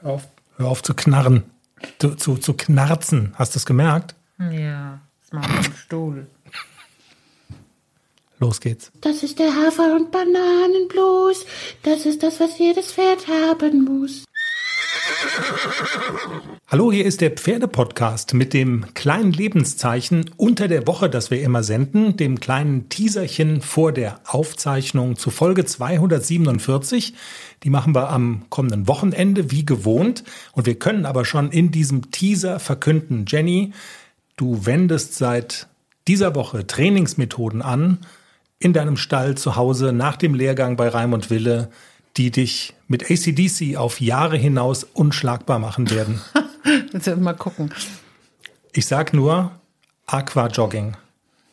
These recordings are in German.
Hör auf, hör auf zu knarren. Zu, zu, zu knarzen. Hast du es gemerkt? Ja, das macht am Stuhl. Los geht's. Das ist der Hafer- und Bananenblues. Das ist das, was jedes Pferd haben muss. Hallo, hier ist der Pferdepodcast mit dem kleinen Lebenszeichen unter der Woche, das wir immer senden, dem kleinen Teaserchen vor der Aufzeichnung zu Folge 247. Die machen wir am kommenden Wochenende wie gewohnt und wir können aber schon in diesem Teaser verkünden, Jenny, du wendest seit dieser Woche Trainingsmethoden an in deinem Stall zu Hause nach dem Lehrgang bei Raimund Wille, die dich mit ACDC auf Jahre hinaus unschlagbar machen werden. Jetzt mal gucken. Ich sag nur, Aquajogging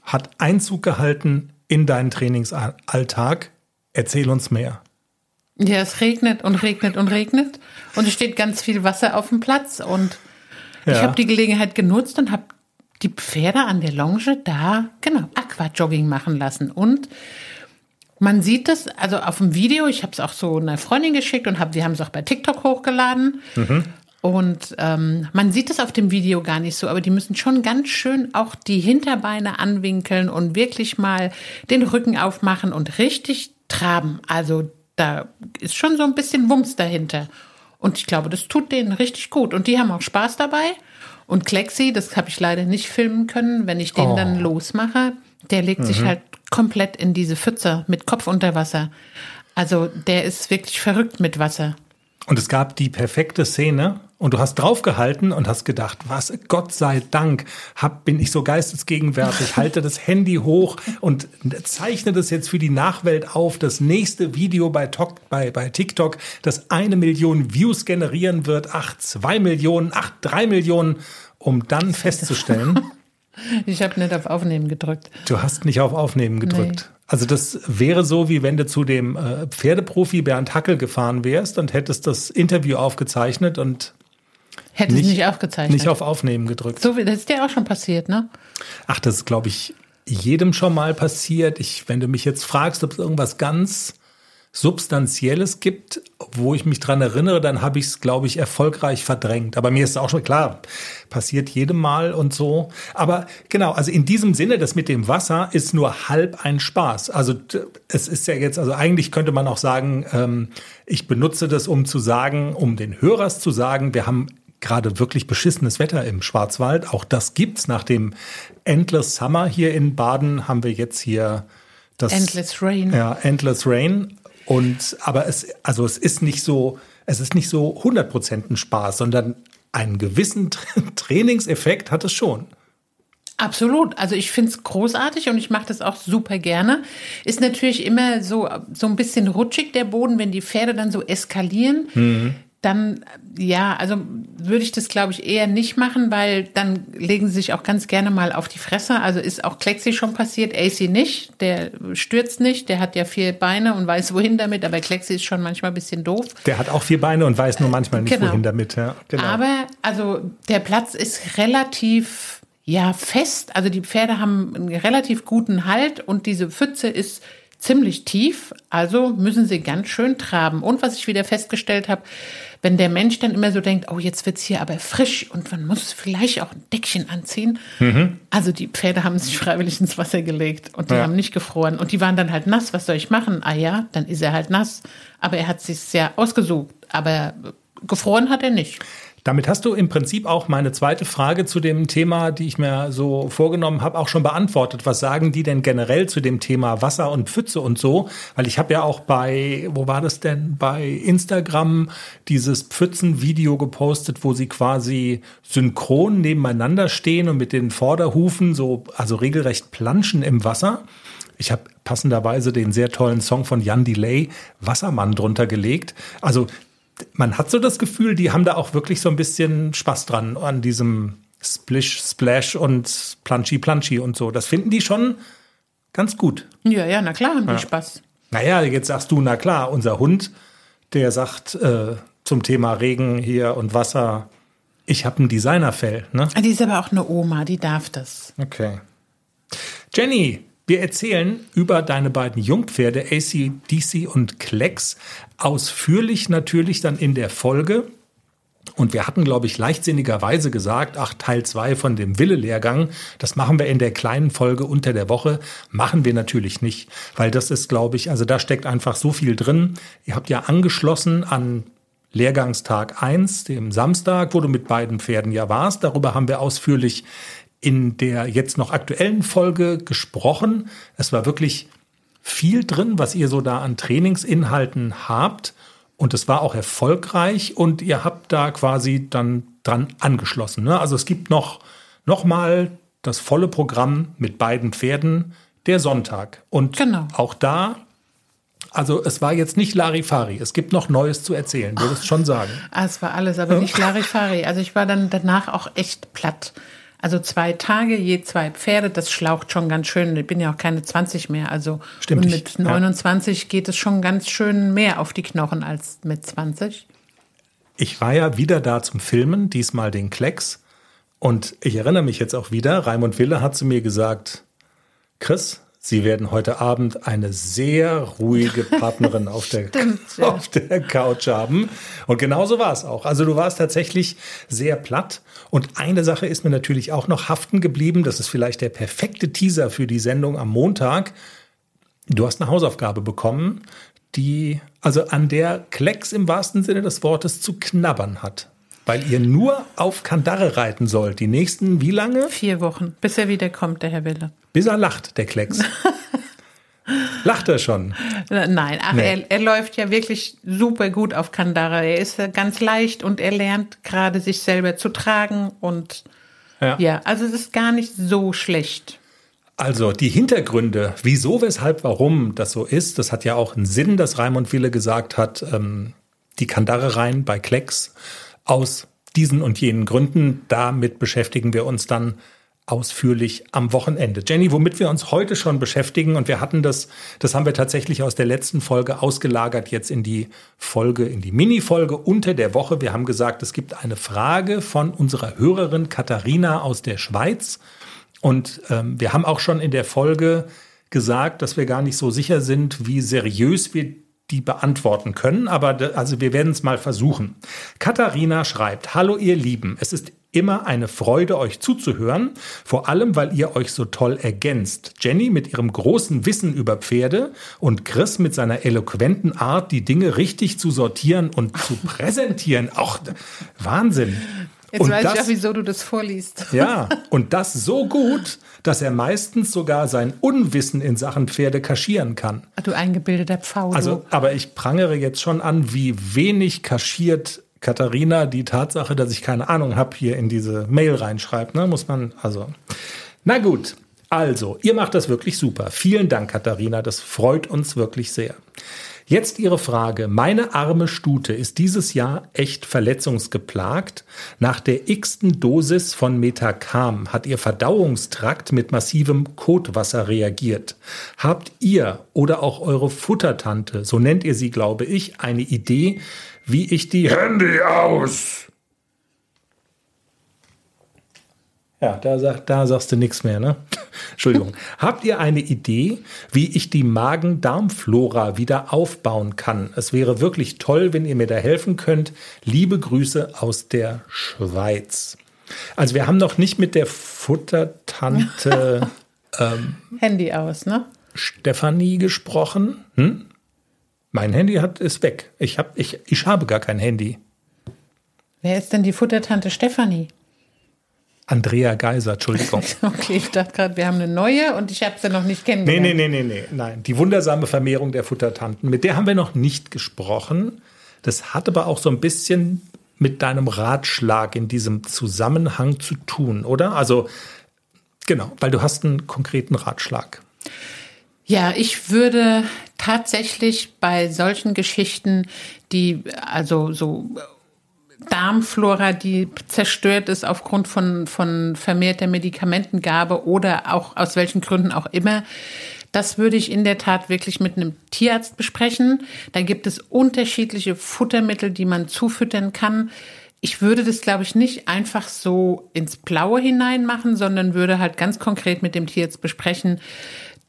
hat Einzug gehalten in deinen Trainingsalltag. Erzähl uns mehr. Ja, es regnet und regnet und regnet und es steht ganz viel Wasser auf dem Platz und Ja. ich habe die Gelegenheit genutzt und habe die Pferde an der Longe da, genau, Aquajogging machen lassen und man sieht das, also auf dem Video, ich habe es auch so einer Freundin geschickt und hab, wir haben es auch bei TikTok hochgeladen. Und ähm, man sieht es auf dem Video gar nicht so, aber die müssen schon ganz schön auch die Hinterbeine anwinkeln und wirklich mal den Rücken aufmachen und richtig traben. Also da ist schon so ein bisschen Wumms dahinter. Und ich glaube, das tut denen richtig gut. Und die haben auch Spaß dabei. Und Klexi, das habe ich leider nicht filmen können, wenn ich den Oh. dann losmache, der legt sich halt komplett in diese Pfütze mit Kopf unter Wasser. Also der ist wirklich verrückt mit Wasser. Und es gab die perfekte Szene und du hast draufgehalten und hast gedacht, was, Gott sei Dank, hab, bin ich so geistesgegenwärtig, halte das Handy hoch und zeichne das jetzt für die Nachwelt auf, das nächste Video bei, Tok, bei, bei TikTok, das eine Million Views generieren wird, ach, zwei Millionen, ach, drei Millionen, um dann festzustellen, Ich habe nicht auf Aufnehmen gedrückt. du hast nicht auf Aufnehmen gedrückt. Also das wäre so, wie wenn du zu dem äh, Pferdeprofi Bernd Hackel gefahren wärst und hättest das Interview aufgezeichnet und Hätte es nicht aufgezeichnet. Nicht auf Aufnehmen gedrückt. so wie das ist dir auch schon passiert, ne? Ach, das ist, glaube ich, jedem schon mal passiert. Ich, wenn du mich jetzt fragst, ob es irgendwas ganz Substanzielles gibt, wo ich mich dran erinnere, dann habe ich es, glaube ich, erfolgreich verdrängt. Aber mir ist auch schon klar, passiert jedem Mal und so. Aber genau, also in diesem Sinne, das mit dem Wasser ist nur halb ein Spaß. Also es ist ja jetzt, also eigentlich könnte man auch sagen, ähm, ich benutze das, um zu sagen, um den Hörers zu sagen, wir haben gerade wirklich beschissenes Wetter im Schwarzwald. Auch das gibt's. Nach dem Endless Summer hier in Baden haben wir jetzt hier das Endless Rain. Ja, Endless Rain. Und aber es, also es ist nicht so, es ist nicht so 100% ein Spaß, sondern einen gewissen Tra- Trainingseffekt hat es schon. Absolut. Also ich finde es großartig und ich mache das auch super gerne. Ist natürlich immer so, so ein bisschen rutschig der Boden, wenn die Pferde dann so eskalieren. Dann, ja, also würde ich das, glaube ich, eher nicht machen, weil dann legen sie sich auch ganz gerne mal auf die Fresse. Also ist auch Klexi schon passiert, AC nicht. Der stürzt nicht, der hat ja vier Beine und weiß wohin damit, aber Klexi ist schon manchmal ein bisschen doof. Der hat auch vier Beine und weiß nur manchmal nicht, Genau. wohin damit. Ja, genau. Aber also der Platz ist relativ ja fest. Also die Pferde haben einen relativ guten Halt und diese Pfütze ist ziemlich tief. Also müssen sie ganz schön traben. Und was ich wieder festgestellt habe, wenn der Mensch dann immer so denkt, oh jetzt wird's hier aber frisch und man muss vielleicht auch ein Deckchen anziehen. Also die Pferde haben sich freiwillig ins Wasser gelegt und die Ja. haben nicht gefroren und die waren dann halt nass. Was soll ich machen? Ah ja, dann ist er halt nass. Aber er hat sich sehr ausgesucht. Aber gefroren hat er nicht. Damit hast du im Prinzip auch meine zweite Frage zu dem Thema, die ich mir so vorgenommen habe, auch schon beantwortet. Was sagen die denn generell zu dem Thema Wasser und Pfütze und so? Weil ich habe ja auch bei, wo war das denn, bei Instagram dieses Pfützen-Video gepostet, wo sie quasi synchron nebeneinander stehen und mit den Vorderhufen so, also regelrecht planschen im Wasser. Ich habe passenderweise den sehr tollen Song von Jan Delay, Wassermann, drunter gelegt. Also man hat so das Gefühl, die haben da auch wirklich so ein bisschen Spaß dran an diesem Splish, Splash und Planchy, Planchy und so. Das finden die schon ganz gut. Ja, ja, na klar haben die Spaß. Naja, jetzt sagst du, na klar, unser Hund, der sagt äh, zum Thema Regen hier und Wasser, ich habe ein Designerfell. Ne? Die ist aber auch eine Oma, die darf das. Okay. Jenny, wir erzählen über deine beiden Jungpferde ACDC und Klecks ausführlich natürlich dann in der Folge. Und wir hatten, glaube ich, leichtsinnigerweise gesagt, ach, Teil zwei von dem Wille-Lehrgang, das machen wir in der kleinen Folge unter der Woche. Machen wir natürlich nicht, weil das ist, glaube ich, also da steckt einfach so viel drin. Ihr habt ja angeschlossen an Lehrgangstag eins, dem Samstag, wo du mit beiden Pferden ja warst. Darüber haben wir ausführlich in der jetzt noch aktuellen Folge gesprochen. Es war wirklich viel drin, was ihr so da an Trainingsinhalten habt. Und es war auch erfolgreich und ihr habt da quasi dann dran angeschlossen. Ne? Also es gibt noch, noch mal das volle Programm mit beiden Pferden, der Sonntag. Und genau. auch da, also es war jetzt nicht Larifari. Es gibt noch Neues zu erzählen, würdest du schon sagen. Ah, es war alles, aber nicht Larifari. Also ich war dann danach auch echt platt. Also zwei Tage, je zwei Pferde, das schlaucht schon ganz schön. Ich bin ja auch keine 20 mehr. Also Stimmt und mit 29 ja. geht es schon ganz schön mehr auf die Knochen als mit 20. Ich war ja wieder da zum Filmen, diesmal den Klecks. Und ich erinnere mich jetzt auch wieder, Raimund Wille hat zu mir gesagt, Chris, Sie werden heute Abend eine sehr ruhige Partnerin auf, der, Stimmt, ja. auf der Couch haben. Und genauso war es auch. Also du warst tatsächlich sehr platt. Und eine Sache ist mir natürlich auch noch haften geblieben. Das ist vielleicht der perfekte Teaser für die Sendung am Montag. Du hast eine Hausaufgabe bekommen, die, also an der Klecks im wahrsten Sinne des Wortes zu knabbern hat. Weil ihr nur auf Kandare reiten sollt. Die nächsten, wie lange? Vier Wochen, bis er wieder kommt, der Herr Wille. Bis er lacht, der Klecks. Lacht er schon? Nein, ach, nee. er, er läuft ja wirklich super gut auf Kandara. Er ist ganz leicht und er lernt gerade sich selber zu tragen und ja. ja, also es ist gar nicht so schlecht. Also die Hintergründe, wieso, weshalb, warum das so ist, das hat ja auch einen Sinn, dass Raimund Wille gesagt hat, ähm, die Kandare rein bei Klecks aus diesen und jenen Gründen. Damit beschäftigen wir uns dann ausführlich am Wochenende. Jenny, womit wir uns heute schon beschäftigen und wir hatten das, das haben wir tatsächlich aus der letzten Folge ausgelagert jetzt in die Folge, in die Mini-Folge unter der Woche. Wir haben gesagt, es gibt eine Frage von unserer Hörerin Katharina aus der Schweiz und ähm, wir haben auch schon in der Folge gesagt, dass wir gar nicht so sicher sind, wie seriös wir die beantworten können, aber also wir werden es mal versuchen. Katharina schreibt: Hallo ihr Lieben, es ist immer eine Freude, euch zuzuhören, vor allem weil ihr euch so toll ergänzt. Jenny mit ihrem großen Wissen über Pferde und Chris mit seiner eloquenten Art, die Dinge richtig zu sortieren und zu präsentieren. Auch Wahnsinn. Jetzt und weiß das, ich auch, wieso du das vorliest. Ja, und das so gut, dass er meistens sogar sein Unwissen in Sachen Pferde kaschieren kann. Du eingebildeter Pfau. Also, aber ich prangere jetzt schon an, wie wenig kaschiert Katharina die Tatsache, dass ich keine Ahnung habe, hier in diese Mail reinschreibt. Ne? Muss man, also. Na gut, also, ihr macht das wirklich super. Vielen Dank, Katharina. Das freut uns wirklich sehr. Jetzt Ihre Frage. Meine arme Stute ist dieses Jahr echt verletzungsgeplagt. Nach der x-ten Dosis von Metacam hat ihr Verdauungstrakt mit massivem Kotwasser reagiert. Habt ihr oder auch eure Futtertante, so nennt ihr sie, glaube ich, eine Idee, wie ich die Handy aus Ja, da, sag, da sagst du nichts mehr, ne? Entschuldigung. Habt ihr eine Idee, wie ich die Magen-Darm-Flora wieder aufbauen kann? Es wäre wirklich toll, wenn ihr mir da helfen könnt. Liebe Grüße aus der Schweiz. Also wir haben noch nicht mit der Futtertante ähm, Handy aus, ne? Stefanie gesprochen. Hm? Mein Handy hat ist weg. Ich, hab, ich, ich habe gar kein Handy. Wer ist denn die Futtertante Stefanie? Andrea Geiser, Entschuldigung. okay, ich dachte gerade, wir haben eine neue und ich habe sie noch nicht kennengelernt. Nee, nee, nee, nee, nee, nein. Die wundersame Vermehrung der Futtertanten, mit der haben wir noch nicht gesprochen. Das hat aber auch so ein bisschen mit deinem Ratschlag in diesem Zusammenhang zu tun, oder? Also, genau, weil du hast einen konkreten Ratschlag. Ja, ich würde tatsächlich bei solchen Geschichten, die also so Darmflora, die zerstört ist aufgrund von, von vermehrter Medikamentengabe oder auch aus welchen Gründen auch immer. Das würde ich in der Tat wirklich mit einem Tierarzt besprechen. Da gibt es unterschiedliche Futtermittel, die man zufüttern kann. Ich würde das, glaube ich, nicht einfach so ins Blaue hinein machen, sondern würde halt ganz konkret mit dem Tierarzt besprechen,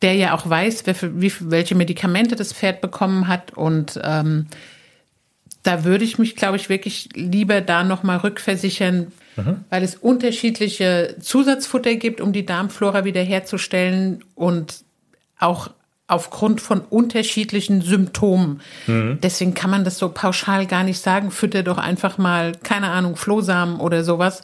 der ja auch weiß, welche Medikamente das Pferd bekommen hat und ähm, da würde ich mich, glaube ich, wirklich lieber da nochmal rückversichern, mhm. weil es unterschiedliche Zusatzfutter gibt, um die Darmflora wiederherzustellen und auch aufgrund von unterschiedlichen Symptomen. Mhm. Deswegen kann man das so pauschal gar nicht sagen. Fütter doch einfach mal, keine Ahnung, Flohsamen oder sowas.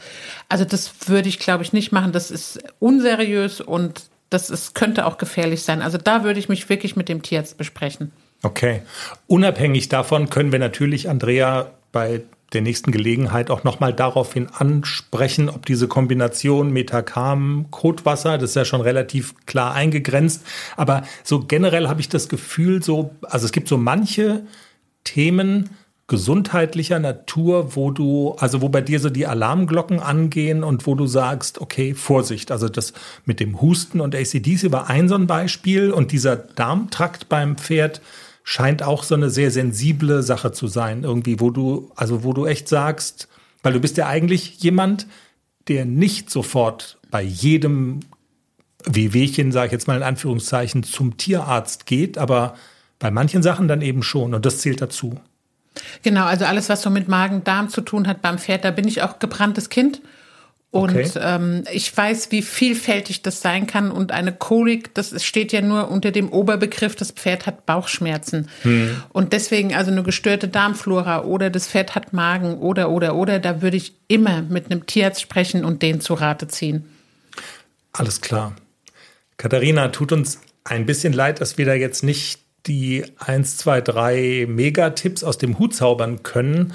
Also das würde ich, glaube ich, nicht machen. Das ist unseriös und das ist, könnte auch gefährlich sein. Also da würde ich mich wirklich mit dem Tierarzt besprechen. Okay. Unabhängig davon können wir natürlich Andrea bei der nächsten Gelegenheit auch nochmal daraufhin ansprechen, ob diese Kombination Metacam, Kotwasser, das ist ja schon relativ klar eingegrenzt, aber so generell habe ich das Gefühl, so, also es gibt so manche Themen gesundheitlicher Natur, wo du, also wo bei dir so die Alarmglocken angehen und wo du sagst, okay, Vorsicht, also das mit dem Husten und ACDC war ein so ein Beispiel und dieser Darmtrakt beim Pferd, scheint auch so eine sehr sensible Sache zu sein, irgendwie, wo du, also wo du echt sagst, weil du bist ja eigentlich jemand, der nicht sofort bei jedem Wehwehchen, sage ich jetzt mal in Anführungszeichen, zum Tierarzt geht, aber bei manchen Sachen dann eben schon und das zählt dazu. Genau, also alles, was so mit Magen-Darm zu tun hat beim Pferd, da bin ich auch gebranntes Kind. Und okay. ähm, ich weiß, wie vielfältig das sein kann. Und eine Kolik, das steht ja nur unter dem Oberbegriff, das Pferd hat Bauchschmerzen. Hm. Und deswegen also eine gestörte Darmflora oder das Pferd hat Magen oder, oder, oder, da würde ich immer mit einem Tierarzt sprechen und den zu Rate ziehen. Alles klar. Katharina, tut uns ein bisschen leid, dass wir da jetzt nicht die 1, 2, 3 Megatipps aus dem Hut zaubern können.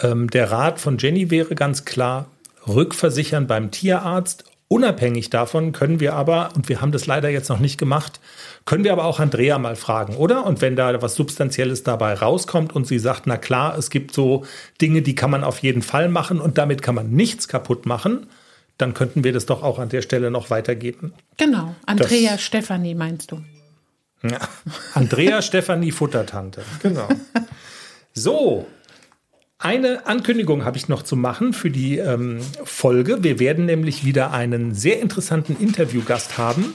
Ähm, der Rat von Jenny wäre ganz klar, rückversichern beim Tierarzt. Unabhängig davon können wir aber, und wir haben das leider jetzt noch nicht gemacht, können wir aber auch Andrea mal fragen, oder? Und wenn da was Substanzielles dabei rauskommt und sie sagt, na klar, es gibt so Dinge, die kann man auf jeden Fall machen und damit kann man nichts kaputt machen, dann könnten wir das doch auch an der Stelle noch weitergeben. Genau. Andrea das, Stefanie meinst du? Ja. Andrea Stefanie Futtertante. Genau. So, eine Ankündigung habe ich noch zu machen für die ähm, Folge. Wir werden nämlich wieder einen sehr interessanten Interviewgast haben.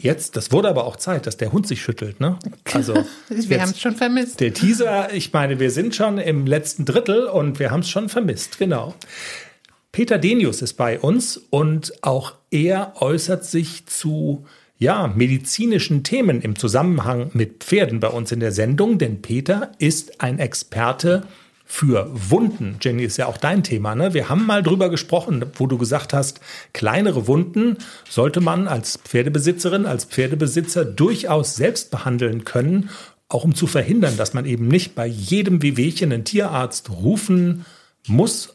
Jetzt, das wurde aber auch Zeit, dass der Hund sich schüttelt, ne? Also wir haben es schon vermisst. Der Teaser, ich meine, wir sind schon im letzten Drittel und wir haben es schon vermisst, genau. Peter Denius ist bei uns und auch er äußert sich zu ja, medizinischen Themen im Zusammenhang mit Pferden bei uns in der Sendung, denn Peter ist ein Experte für Wunden. Jenny, ist ja auch dein Thema. Ne? Wir haben mal drüber gesprochen, wo du gesagt hast, kleinere Wunden sollte man als Pferdebesitzerin, als Pferdebesitzer durchaus selbst behandeln können, auch um zu verhindern, dass man eben nicht bei jedem Wehwehchen einen Tierarzt rufen muss.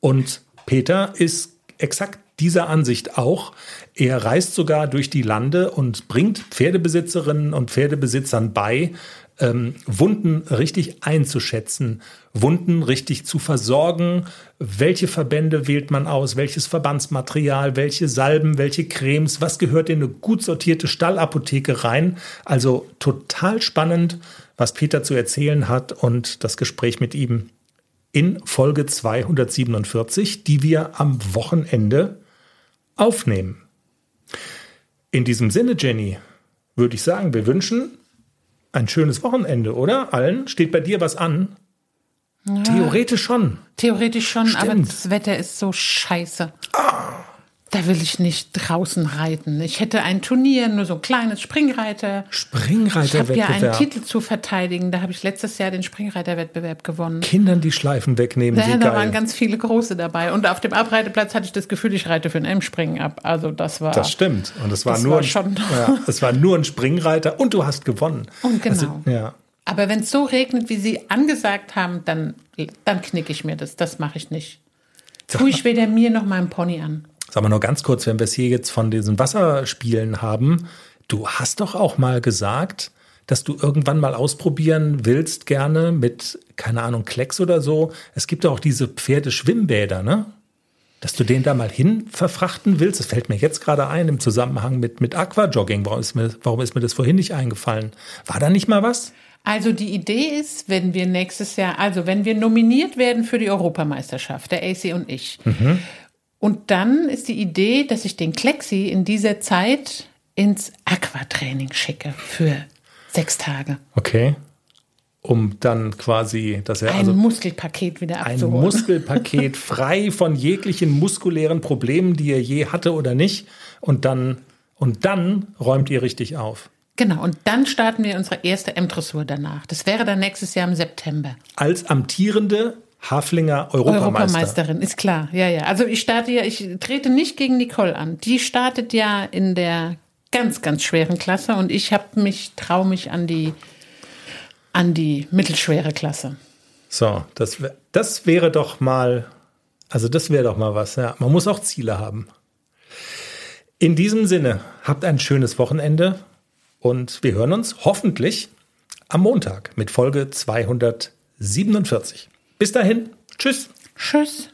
Und Peter ist exakt dieser Ansicht auch. Er reist sogar durch die Lande und bringt Pferdebesitzerinnen und Pferdebesitzern bei, ähm, Wunden richtig einzuschätzen, Wunden richtig zu versorgen. Welche Verbände wählt man aus? Welches Verbandsmaterial? Welche Salben? Welche Cremes? Was gehört in eine gut sortierte Stallapotheke rein? Also total spannend, was Peter zu erzählen hat und das Gespräch mit ihm in Folge 247, die wir am Wochenende aufnehmen. In diesem Sinne, Jenny, würde ich sagen, wir wünschen ein schönes Wochenende, oder? Allen? Steht bei dir was an? Ja, Theoretisch schon. Theoretisch schon, Stimmt. aber das Wetter ist so scheiße. Ah. Da will ich nicht draußen reiten. Ich hätte ein Turnier, nur so ein kleines Springreiter. Springreiterwettbewerb. Ich habe ja einen Titel zu verteidigen. Da habe ich letztes Jahr den Springreiterwettbewerb gewonnen. Kindern die Schleifen wegnehmen. Ja, da geil. waren ganz viele große dabei. Und auf dem Abreiteplatz hatte ich das Gefühl, ich reite für ein M-Springen ab. Also das war. Das stimmt. Und es war nur war schon. Ja, es war nur ein Springreiter und du hast gewonnen. Und genau. Also, ja. Aber wenn es so regnet, wie Sie angesagt haben, dann, dann knicke ich mir das. Das mache ich nicht. Tue ich weder mir noch meinem Pony an. Sag mal nur ganz kurz, wenn wir es hier jetzt von diesen Wasserspielen haben, du hast doch auch mal gesagt, dass du irgendwann mal ausprobieren willst, gerne mit, keine Ahnung, Klecks oder so. Es gibt ja auch diese Pferdeschwimmbäder, ne? Dass du den da mal hin verfrachten willst, das fällt mir jetzt gerade ein im Zusammenhang mit, mit Aquajogging. Warum ist, mir, warum ist mir das vorhin nicht eingefallen? War da nicht mal was? Also die Idee ist, wenn wir nächstes Jahr, also wenn wir nominiert werden für die Europameisterschaft, der AC und ich, mhm. Und dann ist die Idee, dass ich den Klexi in dieser Zeit ins Aquatraining schicke für sechs Tage. Okay. um dann quasi, dass er Ein also Muskelpaket wieder ein abzuholen. Muskelpaket frei von jeglichen muskulären Problemen, die er je hatte oder nicht. Und dann, und dann räumt ihr richtig auf. Genau, und dann starten wir unsere erste M-Dressur danach. Das wäre dann nächstes Jahr im September. Als amtierende Haflinger Europameister. Europameisterin, ist klar. Ja, ja. Also ich starte ja, ich trete nicht gegen Nicole an. Die startet ja in der ganz, ganz schweren Klasse und ich habe mich, traue mich an die, an die mittelschwere Klasse. So, das, das wäre doch mal, also das wäre doch mal was. Ja, man muss auch Ziele haben. In diesem Sinne, habt ein schönes Wochenende und wir hören uns hoffentlich am Montag mit Folge 247. Bis dahin, tschüss. Tschüss.